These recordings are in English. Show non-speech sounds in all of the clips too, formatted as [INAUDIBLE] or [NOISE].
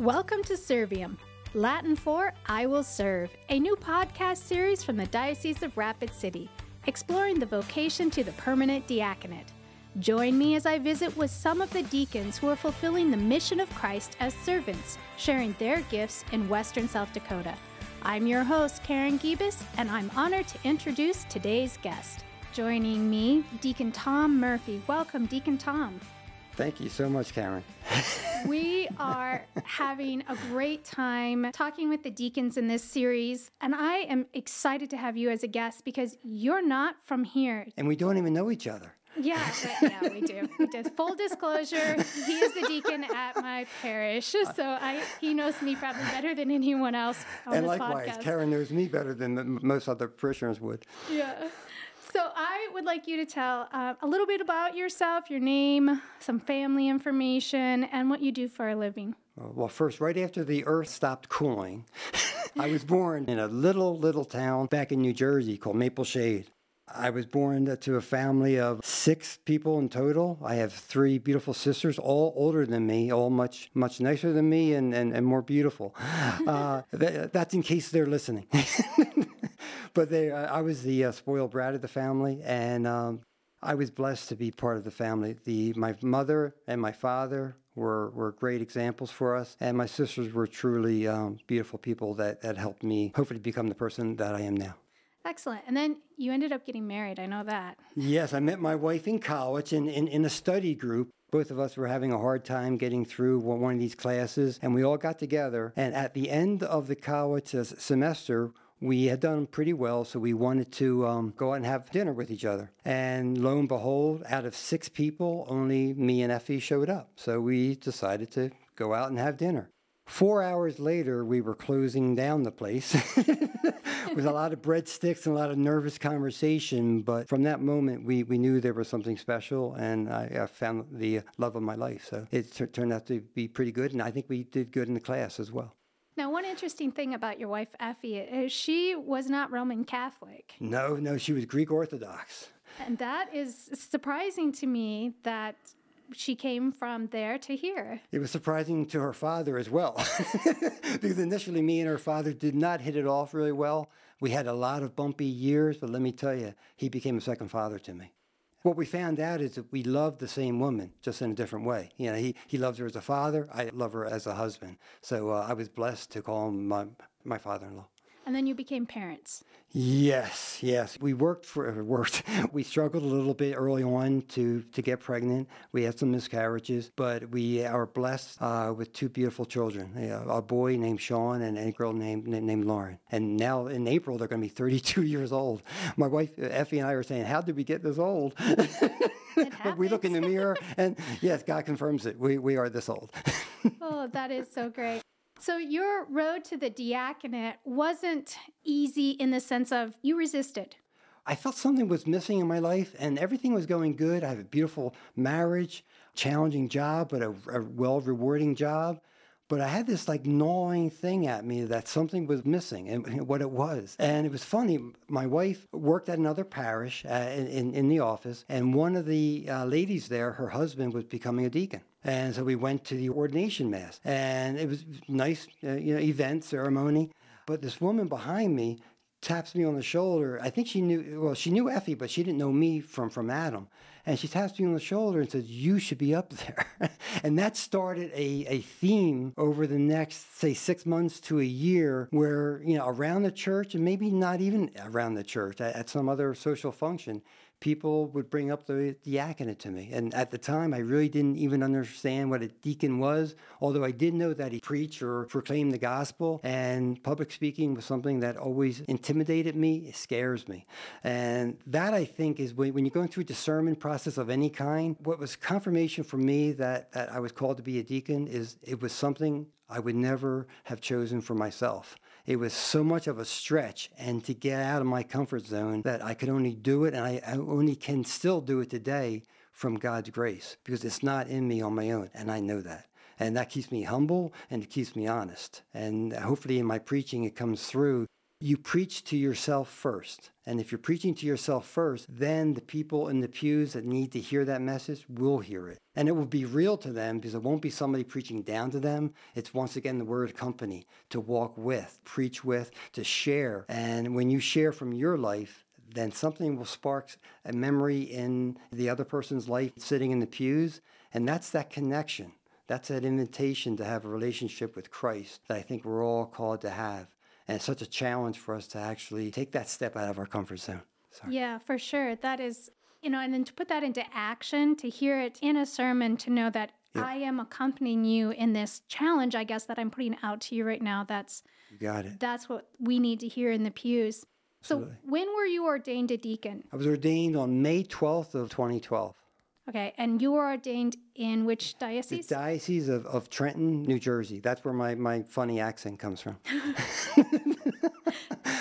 Welcome to Serviam, Latin for I Will Serve, a new podcast series from the Diocese of Rapid City, exploring the vocation to the permanent diaconate. Join me as I visit with some of the deacons who are fulfilling the mission of Christ as servants, sharing their gifts in Western South Dakota. I'm your host, Karen Gibas, and I'm honored to introduce today's guest. Joining me, Deacon Tom Murphy. Welcome, Deacon Tom. Thank you so much, Karen. we [LAUGHS] are having a great time talking with the deacons in this series, and I am excited to have you as a guest because you're not from here. And we don't even know each other. Yeah, [LAUGHS] but yeah, we do. We do. Full disclosure, he is the deacon at my parish, so I he knows me probably better than anyone else on and likewise, podcast. Karen knows me better than most other parishioners would. Yeah. So I would like you to tell uh, a little bit about yourself, your name, some family information, and what you do for a living. Well, first, right after the earth stopped cooling, [LAUGHS] I was born in a little, little town back in New Jersey called Maple Shade. I was born to a family of six people in total. I have three beautiful sisters, all older than me, all much much nicer than me and, and, and more beautiful. [LAUGHS] Uh, that, that's in case they're listening. [LAUGHS] but they, uh, I was the uh, spoiled brat of the family, and um, I was blessed to be part of the family. The my mother and my father were, were great examples for us, and my sisters were truly um, beautiful people that, that helped me hopefully become the person that I am now. Excellent. And then you ended up getting married. I know that. Yes, I met my wife in college in, in, in a study group. Both of us were having a hard time getting through one of these classes, and we all got together. And at the end of the college semester, we had done pretty well, so we wanted to um, go out and have dinner with each other. And lo and behold, out of six people, only me and Effie showed up. So we decided to go out and have dinner. Four hours later, we were closing down the place [LAUGHS] with a lot of breadsticks and a lot of nervous conversation. But from that moment, we, we knew there was something special, and I, I found the love of my life. So it t- turned out to be pretty good, and I think we did good in the class as well. Now, one interesting thing about your wife, Effie, is she was not Roman Catholic. No, no, she was Greek Orthodox. And that is surprising to me that she came from there to here. It was surprising to her father as well, [LAUGHS] because initially me and her father did not hit it off really well. We had a lot of bumpy years, but let me tell you, he became a second father to me. What we found out is that we love the same woman, just in a different way. You know, he, he loves her as a father, I love her as a husband. So uh, I was blessed to call him my, my father-in-law. And then you became parents. Yes, yes. We worked for [LAUGHS] worked. We struggled a little bit early on to to get pregnant. We had some miscarriages, but we are blessed uh, with two beautiful children: a boy named Sean and a girl named named Lauren. And now in April they're going to be 32 [LAUGHS] years old. My wife Effie and I are saying, "How did we get this old?" [LAUGHS] but we look in the mirror, and yes, God confirms it. We we are this old. oh, that is so great. So, your road to the diaconate wasn't easy in the sense of you resisted. I felt something was missing in my life, and everything was going good. I have a beautiful marriage, challenging job, but a, a well rewarding job. But I had this like gnawing thing at me that something was missing and what it was. And it was funny. My wife worked at another parish uh, in, in the office, and one of the uh, ladies there, her husband was becoming a deacon. And so we went to the ordination mass, and it was nice, uh, you know, event ceremony. But this woman behind me taps me on the shoulder. I think she knew, well, she knew Effie, but she didn't know me from, from Adam. And she taps me on the shoulder and says, You should be up there. [LAUGHS] and that started a, a theme over the next, say, six months to a year where, you know, around the church and maybe not even around the church, at, at some other social function, people would bring up the diaconate to me. And at the time, I really didn't even understand what a deacon was, although I did know that he preached or proclaimed the gospel. And public speaking was something that always intimidated me, it scares me. And that, I think, is when, when you're going through discernment process of any kind, what was confirmation for me that, that I was called to be a deacon is it was something I would never have chosen for myself. It was so much of a stretch, and to get out of my comfort zone that I could only do it, and I, I only can still do it today from God's grace because it's not in me on my own, and I know that. And that keeps me humble and it keeps me honest. And hopefully, in my preaching, it comes through you preach to yourself first. And if you're preaching to yourself first, then the people in the pews that need to hear that message will hear it. And it will be real to them because it won't be somebody preaching down to them. It's once again the word company to walk with, preach with, to share. And when you share from your life, then something will spark a memory in the other person's life sitting in the pews. And that's that connection. That's that invitation to have a relationship with Christ that I think we're all called to have. And it's such a challenge for us to actually take that step out of our comfort zone. Sorry. Yeah, for sure. That is, you know, and then to put that into action, to hear it in a sermon, to know that yep. I am accompanying you in this challenge, I guess, that I'm putting out to you right now. That's you got it. That's what we need to hear in the pews. Absolutely. So when were you ordained a deacon? I was ordained on May 12th of 2012. Okay, and you were ordained in which diocese? The diocese of, of Trenton, New Jersey. That's where my, my funny accent comes from. [LAUGHS] [LAUGHS]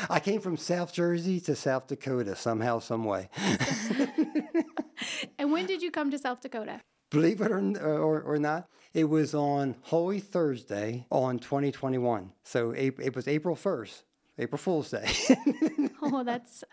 I came from South Jersey to South Dakota somehow, some way. [LAUGHS] and when did you come to South Dakota? Believe it or, uh, or, or not, it was on Holy Thursday on 2021. So it was April 1st, April Fool's Day. oh, that's.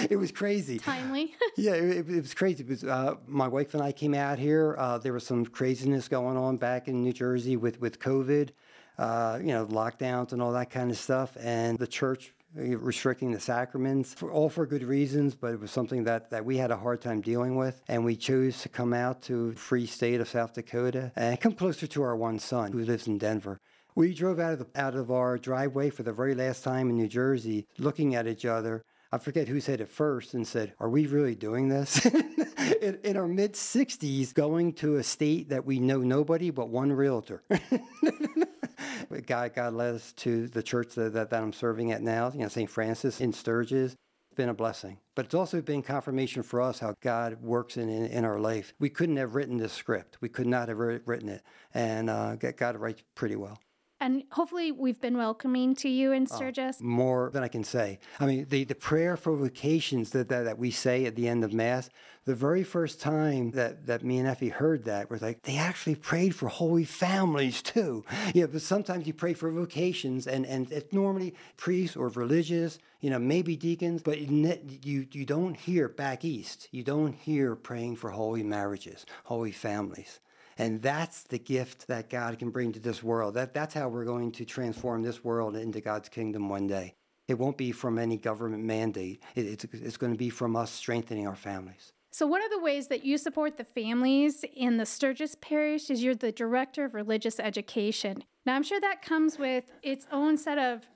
[LAUGHS] it was crazy. Timely. [LAUGHS] yeah, it, it, was crazy because uh, my wife and I came out here. Uh, there was some craziness going on back in New Jersey with with COVID, uh, you know, lockdowns and all that kind of stuff, and the church uh, restricting the sacraments, for, all for good reasons, but it was something that, that we had a hard time dealing with. And we chose to come out to free state of South Dakota and come closer to our one son who lives in Denver. We drove out of, the, out of our driveway for the very last time in New Jersey, looking at each other. I forget who said it first and said, Are we really doing this? [LAUGHS] in, in, our mid 60s, going to a state that we know nobody but one realtor. [LAUGHS] God, God led us to the church that, that, that I'm serving at now, you know, St. Francis in Sturgis. It's been a blessing. But it's also been confirmation for us how God works in, in, in our life. We couldn't have written this script. We could not have written it. And uh, God writes pretty well. And hopefully, we've been welcoming to you in oh, Sturgis. Oh, more than I can say. I mean, the, the prayer for vocations that, that, that we say at the end of Mass, the very first time that, that me and Effie heard that was like, they actually prayed for holy families too. [LAUGHS] Yeah, but sometimes you pray for vocations, and, and it's normally priests or religious, you know, maybe deacons, but you, you don't hear back east, you don't hear praying for holy marriages, holy families. And that's the gift that God can bring to this world. That, that's how we're going to transform this world into God's kingdom one day. It won't be from any government mandate, it, it's, it's going to be from us strengthening our families. So, one of the ways that you support the families in the Sturgis Parish is you're the director of religious education. Now, I'm sure that comes with its own set of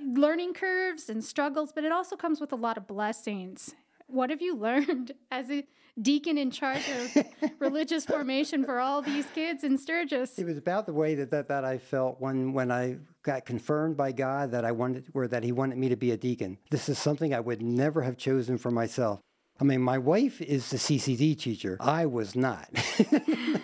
learning curves and struggles, but it also comes with a lot of blessings. What have you [LAUGHS] learned as a deacon in charge of [LAUGHS] religious formation for all these kids in Sturgis? It was about the way that, that, that I felt when, when I got confirmed by God that I wanted or that he wanted me to be a deacon. This is something I would never have chosen for myself. I mean, my wife is the CCD teacher. I was not. [LAUGHS]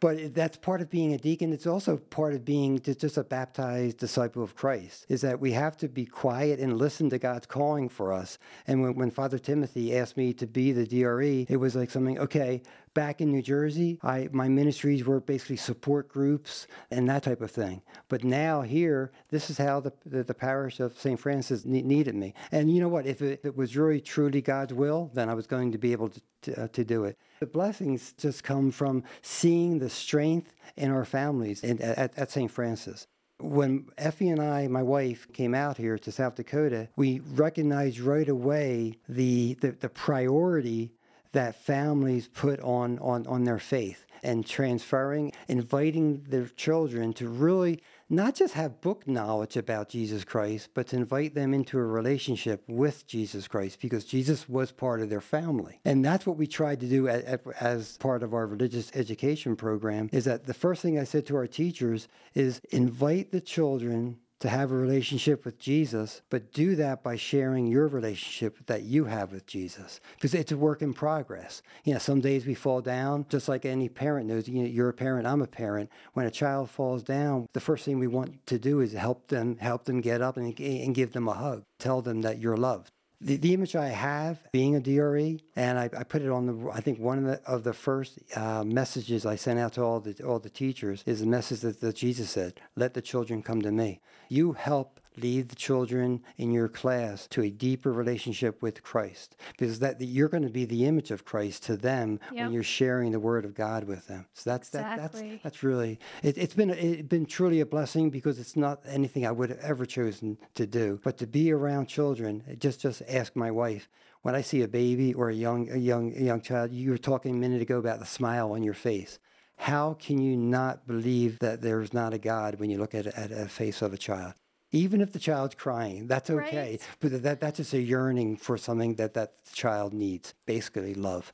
but that's part of being a deacon. It's also part of being just a baptized disciple of Christ, is that we have to be quiet and listen to God's calling for us. And when, when Father Timothy asked me to be the DRE, it was like something, okay, back in New Jersey, I my ministries were basically support groups and that type of thing. But now here, this is how the the, the parish of St. Francis ne- needed me. And you know what? If it, it, was really truly God's will, then I was going to be able to to, uh, to do it. The blessings just come from seeing the strength in our families in, at, at St. Francis. When Effie and I, my wife, came out here to South Dakota, we recognized right away the, the, the priority that families put on, on, on their faith and transferring, inviting their children to really not just have book knowledge about Jesus Christ, but to invite them into a relationship with Jesus Christ because Jesus was part of their family. And that's what we tried to do as part of our religious education program is that the first thing I said to our teachers is invite the children to have a relationship with Jesus, but do that by sharing your relationship that you have with Jesus because it's a work in progress. You know, some days we fall down, just like any parent knows. You know, you're a parent, I'm a parent. When a child falls down, the first thing we want to do is help them, help them get up and, and give them a hug. Tell them that you're loved. The, the image I have being a DRE, and I, I put it on the, I think one of the, of the first uh, messages I sent out to all the, all the teachers is the message that, that Jesus said, let the children come to me. You help lead the children in your class to a deeper relationship with Christ because that, you're going to be the image of Christ to them Yep. when you're sharing the word of God with them. So that's that, that's that's really it, it's been it's been truly a blessing because it's not anything I would have ever chosen to do, but to be around children. Just just ask my wife. When I see a baby or a young a young a young child, you were talking a minute ago about the smile on your face. How can you not believe that there's not a God when you look at, at a face of a child? Even if the child's crying, that's okay. Right. But that, that's just a yearning for something that that child needs, basically love.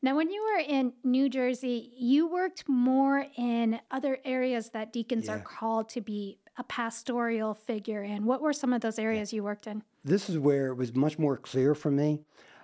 Now, when you were in New Jersey, you worked more in other areas that deacons are called to be a pastoral figure in. What were some of those areas you worked in? This is where it was much more clear for me.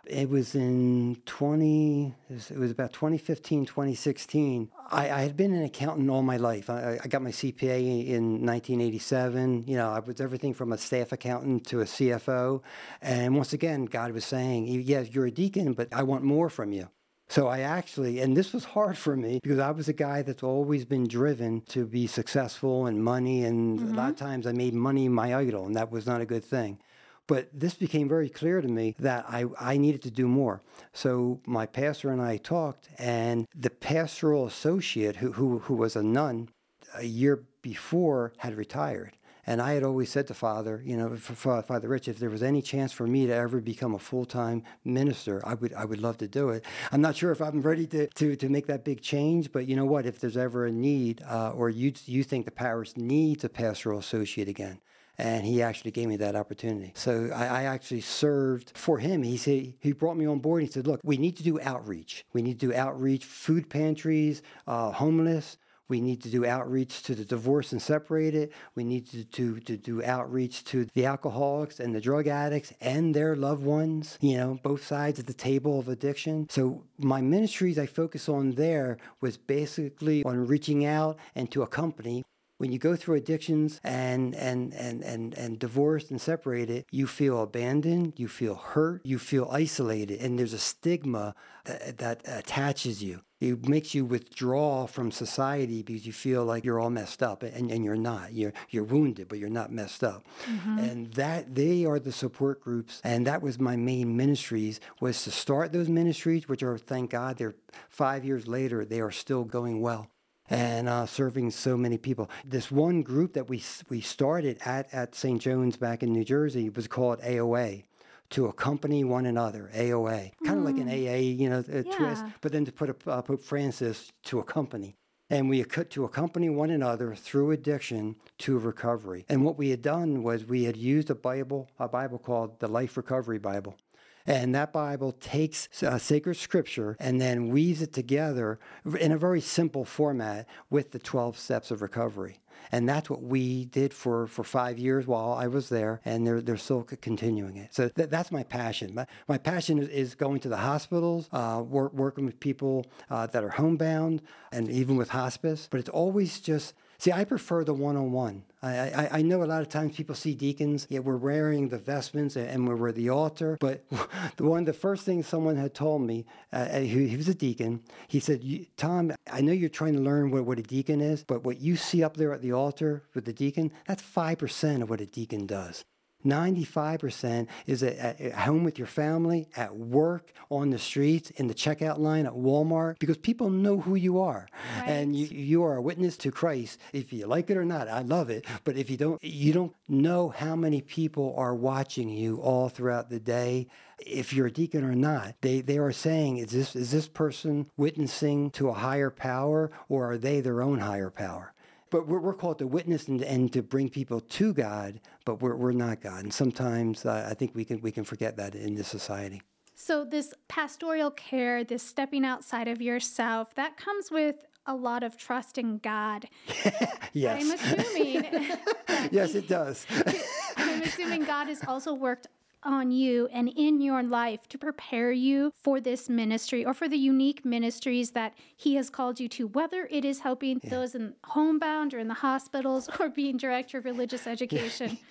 It was in 20, it was about 2015, 2016. I, I had been an accountant all my life. I, I got my CPA in 1987. You know, I was everything from a staff accountant to a CFO. And once again, God was saying, yes, you're a deacon, but I want more from you. So I actually, and this was hard for me because I was a guy that's always been driven to be successful and money. And a lot mm-hmm. of times I made money my idol, and that was not a good thing. But this became very clear to me that I, I needed to do more. So my pastor and I talked, and the pastoral associate, who, who, who was a nun, a year before had retired. And I had always said to Father, you know, Father Rich, if there was any chance for me to ever become a full-time minister, I would, I would love to do it. I'm not sure if I'm ready to, to, to make that big change, but you know what? If there's ever a need, uh, or you, you think the parish needs a pastoral associate again, and he actually gave me that opportunity. So I, I actually served for him. He said he brought me on board. He said, "Look, we need to do outreach. We need to do outreach, food pantries, uh, homeless." We need to do outreach to the divorced and separated. We need to, to, to do outreach to the alcoholics and the drug addicts and their loved ones, you know, both sides of the table of addiction. So my ministries I focus on there was basically on reaching out and to accompany when you go through addictions and and and and and divorced and separated you feel abandoned you feel hurt you feel isolated and there's a stigma that, that attaches you. It makes you withdraw from society because you feel like you're all messed up and, and you're not. You're you're wounded but you're not messed up. Mm-hmm. And that they are the support groups and that was my main ministries was to start those ministries which are thank god they're five years later they are still going well and uh, serving so many people. This one group that we we started at at St. John's back in New Jersey was called AOA. To accompany one another, AOA, kind of like an AA, you know, a twist, but then to put a, uh, Pope Francis to accompany. And we could to accompany one another through addiction to recovery. And what we had done was we had used a Bible, a Bible called the Life Recovery Bible. And that Bible takes uh, sacred scripture and then weaves it together in a very simple format with the 12 steps of recovery. And that's what we did for, for five years while I was there, and they're, they're still continuing it. So th- that's my passion. My, my passion is, is going to the hospitals, uh, work, working with people uh, that are homebound, and even with hospice. But it's always just See, I prefer the one-on-one. I, I, I know a lot of times people see deacons, yeah, we're wearing the vestments and- we're at the altar. But [LAUGHS] the one, the first thing someone had told me, uh, he, he was a deacon. He said, "Tom, I know you're trying to learn what, what a deacon is, but what you see up there at the altar with the deacon, that's five percent of what a deacon does." 95% is at, at home with your family, at work, on the streets, in the checkout line at Walmart, because people know who you are. And you, you are a witness to Christ. If you like it or not, I love it. But if you don't, you don't know how many people are watching you all throughout the day. If you're a deacon or not, they, they are saying, is this, is this person witnessing to a higher power or are they their own higher power? But we're, we're called to witness and, and to bring people to God, but we're, we're not God. And sometimes uh, I think we can, we can forget that in this society. So, this pastoral care, this stepping outside of yourself, that comes with a lot of trust in God. [LAUGHS] Yes. I'm assuming, [LAUGHS] yes, it does. [LAUGHS] I'm assuming God has also worked on you and in your life to prepare you for this ministry or for the unique ministries that He has called you to, whether it is helping those in homebound or in the hospitals [LAUGHS] or being director of religious education. [LAUGHS]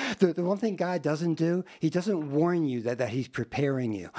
[LAUGHS] the, the one thing God doesn't do, He doesn't warn you that, that He's preparing you.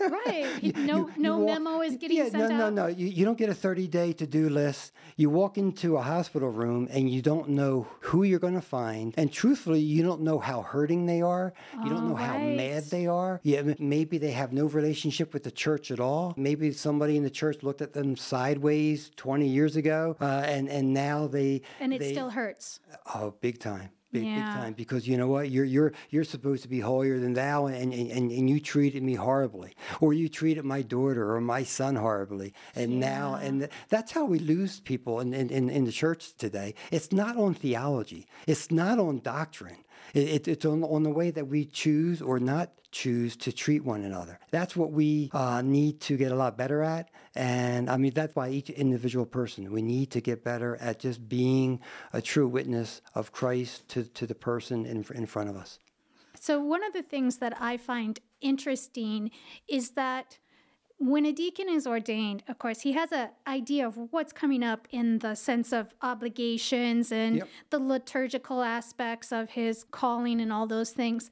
right. [LAUGHS] He, no, no walk- memo is getting yeah, sent no, no, out. no. You, you don't get a 30 day to do list. You walk into a hospital room and you don't know who you're going to find. And truthfully, you don't know how hurting they are. You don't know how mad they are. Yeah, maybe they have no relationship with the church at all. Maybe somebody in the church looked at them sideways 20 years ago, uh, and and now they And it they- still hurts. Oh, big time. Big, big Yeah. time. Because you know what? You're you're you're supposed to be holier than thou and, and, and, and you treated me horribly. Or you treated my daughter or my son horribly. And now and th- that's how we lose people in, in, in, in the church today. It's not on theology. It's not on doctrine. It, it, it's on, on the way that we choose or not choose to treat one another. That's what we uh, need to get a lot better at. And I mean, that's why each individual person, we need to get better at just being a true witness of Christ to, to the person in, in front of us. So, one of the things that I find interesting is that when a deacon is ordained, of course, he has an idea of what's coming up in the sense of obligations and Yep. the liturgical aspects of his calling and all those things.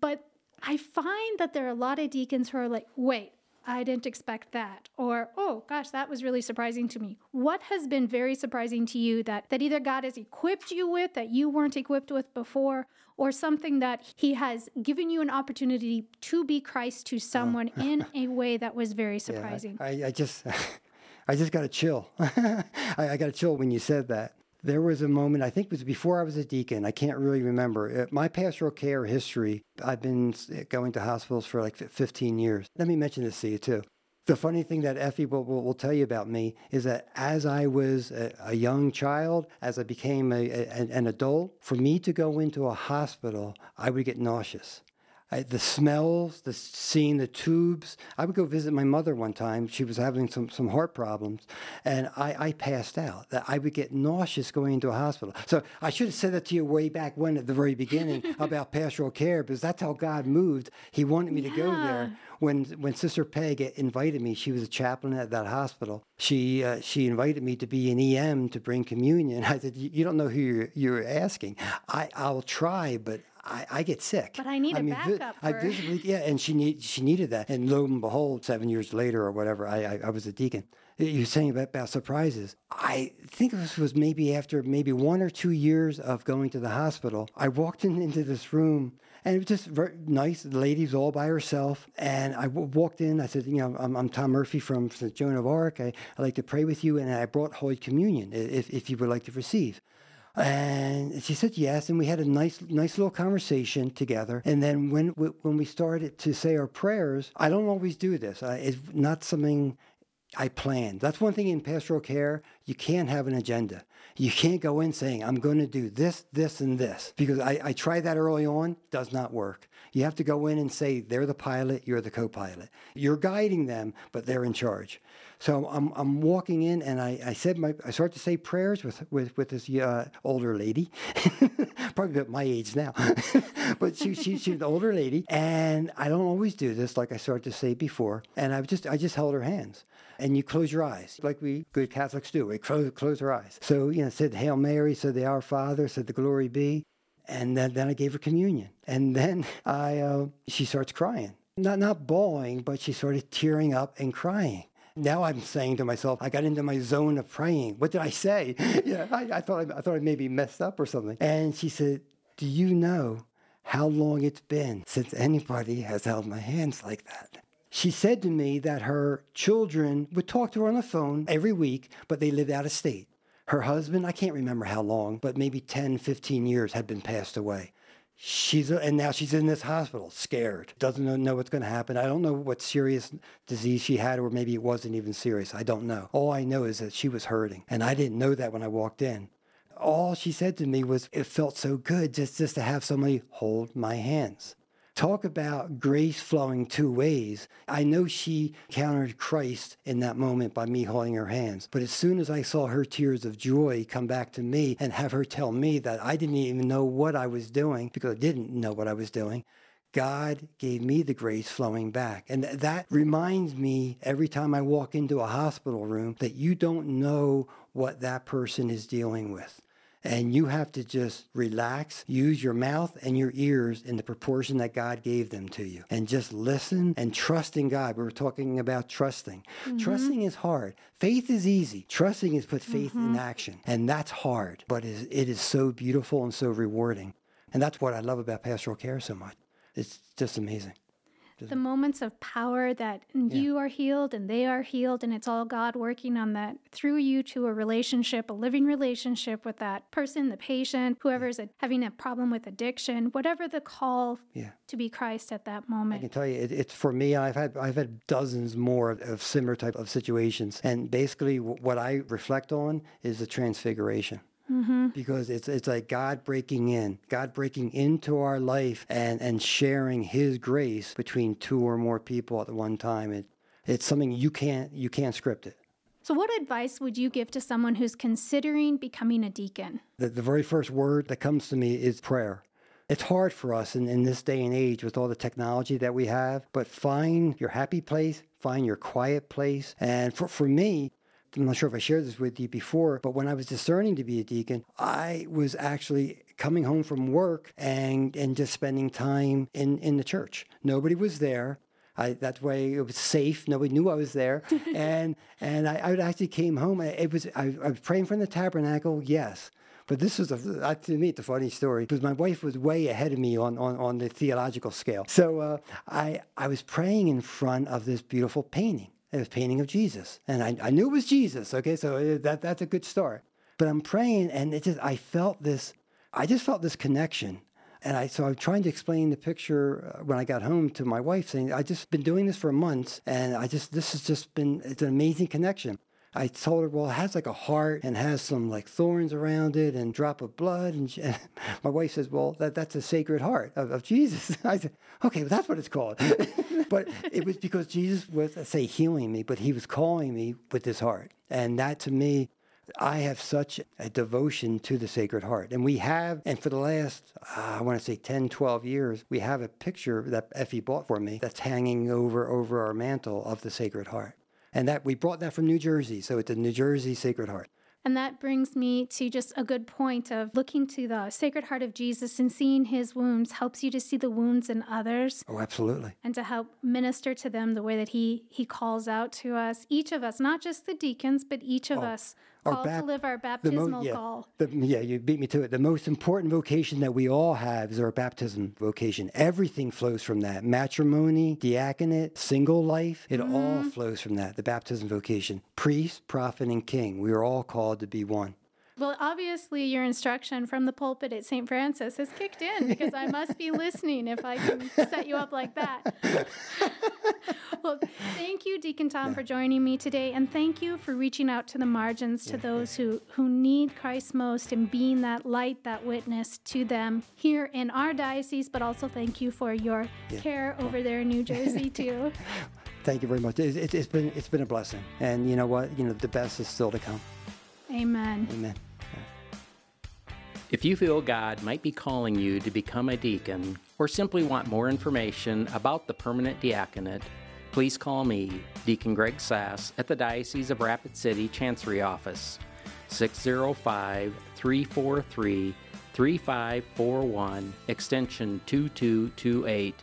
But I find that there are a lot of deacons who are like, wait, I didn't expect that. Or, oh gosh, that was really surprising to me. What has been very surprising to you that, that either God has equipped you with that you weren't equipped with before, or something that He has given you an opportunity to be Christ to uh-huh. someone [LAUGHS] in a way that was very Yeah, surprising? I, I just, [LAUGHS] I just got a chill. [LAUGHS] I, I got a chill when you said that. There was a moment, I think it was before I was a deacon. I can't really remember. My pastoral care history, I've been going to hospitals for like 15 years. Let me mention this to you too. The funny thing that Effie will, will, will tell you about me is that as I was a, a young child, as I became a, a, an adult, for me to go into a hospital, I would get nauseous. I, the smells, the seeing the tubes. I would go visit my mother one time. She was having some, some heart problems, and I, I passed out. That I would get nauseous going into a hospital. So I should have said that to you way back when at the very beginning [LAUGHS] about pastoral care, because that's how God moved. He wanted me to go there. When when Sister Peg invited me, she was a chaplain at that hospital. She uh, she invited me to be an EM to bring communion. [LAUGHS] I said, "You you don't know who you're, you're asking. I I'll try, but." I, I get sick. But I need a vi- backup I for- visibly, [LAUGHS] yeah, and she need she needed that. And lo and behold, seven years later or whatever, I I, I was a deacon. You're saying about, about surprises. I think this was maybe after maybe one or two years of going to the hospital. I walked in, into this room and it was just very nice. The lady's all by herself. And I w- walked in. I said, you know, I'm, I'm Tom Murphy from St. Joan of Arc. I, I'd like to pray with you. And I brought Holy Communion if, if you would like to receive. And she said yes, and we had a nice, nice little conversation together. And then when when we started to say our prayers, I don't always do this. I, it's not something I planned. That's one thing in pastoral care. You can't have an agenda. You can't go in saying, I'm going to do this, this, and this. Because I, I tried that early on, does not work. You have to go in and say, they're the pilot, you're the co pilot. You're guiding them, but they're in charge. So I'm, I'm walking in and I, I said my I started to say prayers with with, with this uh, older lady, [LAUGHS] probably about my age now, [LAUGHS] but she, she she's an older lady and I don't always do this like I started to say before and I just I just held her hands and you close your eyes like we good Catholics do we close close our eyes so you know said Hail Mary said the Our Father said the Glory be and then, then I gave her communion and then [LAUGHS] I uh, she starts crying not not bawling but she started tearing up and crying now I'm saying to myself, I got into my zone of praying. What did I say? [LAUGHS] yeah, I, I thought I, I thought I maybe messed up or something. And she said, "Do you know how long it's been since anybody has held my hands like that?" She said to me that her children would talk to her on the phone every week, but they lived out of state. Her husband, I can't remember how long, but maybe 10, 15 years had been passed away. She's and now she's in this hospital, scared, doesn't know- know what's going to happen. I don't know what serious disease she had, or maybe it wasn't even serious. I don't know. All I know is that she was hurting, and I didn't know that when I walked in. All she said to me was, "It felt so good just just to have somebody hold my hands." Talk about grace flowing two ways. I know she countered Christ in that moment by me holding her hands. But as soon as I saw her tears of joy come back to me and have her tell me that I didn't even know what I was doing because I didn't know what I was doing, God gave me the grace flowing back. And th- that reminds me every time I walk into a hospital room that you don't know what that person is dealing with. And you have to just relax, use your mouth and your ears in the proportion that God gave them to you, and just listen and trust in God. We were talking about trusting. Mm-hmm. Trusting is hard. Faith is easy. Trusting is put faith mm-hmm. in action. And that's hard, but it is so beautiful and so rewarding. And that's what I love about pastoral care so much. It's just amazing the moments of power that yeah. you are healed and they are healed and it's all god working on that through you to a relationship a living relationship with that person the patient whoever's yeah. having a problem with addiction whatever the call yeah. to be christ at that moment i can tell you it, it's for me i've had i've had dozens more of, of similar type of situations and basically w- what i reflect on is the transfiguration Mm-hmm. Because it's it's like God breaking in, God breaking into our life and, and sharing His grace between two or more people at one time. It, it's something you can't you can't script it. So, what advice would you give to someone who's considering becoming a deacon? The, the very first word that comes to me is prayer. It's hard for us in, in this day and age with all the technology that we have, but find your happy place, find your quiet place. And for, for me, I'm not sure if I shared this with you before, but when I was discerning to be a deacon, I was actually coming home from work and, and just spending time in, in the church. Nobody was there. I, that way it was safe. Nobody knew I was there. [LAUGHS] and and I, I actually came home. It was I, I was praying from the tabernacle, yes. But this was, a, to me, it's a funny story because my wife was way ahead of me on, on, on the theological scale. So uh, I, I was praying in front of this beautiful painting. It was painting of Jesus. And I, I knew it was Jesus. Okay, so uh, that, that's a good start. But I'm praying, and it just, I felt this, I just felt this connection. And I, so I'm trying to explain the picture uh, when I got home to my wife, saying, I just been doing this for months, and I just, this has just been, it's an amazing connection. I told her, well, it has like a heart and has some like thorns around it and drop of blood. And, she, [LAUGHS] and my wife says, well, that, that's a sacred heart of, of Jesus. [LAUGHS] I said, okay, well, that's what it's called. [LAUGHS] but it was because Jesus was, I say, healing me, but he was calling me with his heart. And that to me, I have such a devotion to the Sacred Heart. And we have, and for the last, uh, I want to say 10, 12 years, we have a picture that Effie bought for me that's hanging over, over our mantle of the Sacred Heart. And that we brought that from New Jersey. So it's a New Jersey Sacred Heart. And that brings me to just a good point of looking to the Sacred Heart of Jesus and seeing his wounds helps you to see the wounds in others. Oh, absolutely. And to help minister to them the way that he he calls out to us, each of us, not just the deacons, but each of oh, us called bap- to live our baptismal mo- yeah, call. The, yeah, you beat me to it. The most important vocation that we all have is our baptism vocation. Everything flows from that. Matrimony, diaconate, single life, it mm-hmm. all flows from that. The baptism vocation. Priest, prophet, and king. We are all called to be one. Well, obviously, your instruction from the pulpit at St. Francis has kicked in because I must be [LAUGHS] listening if I can set you up like that. [LAUGHS] well, thank you, Deacon Tom, yeah. for joining me today, and thank you for reaching out to the margins to yeah, those who who need Christ most and being that light, that witness to them here in our diocese. But also, thank you for your care over there in New Jersey [LAUGHS] too. thank you very much. It's, it's been it's been a blessing, and you know what? You know the best is still to come. Amen. Amen. If you feel God might be calling you to become a deacon or simply want more information about the permanent diaconate, please call me, Deacon Greg Sass, at the Diocese of Rapid City Chancery Office, 605 343 3541, extension 2228.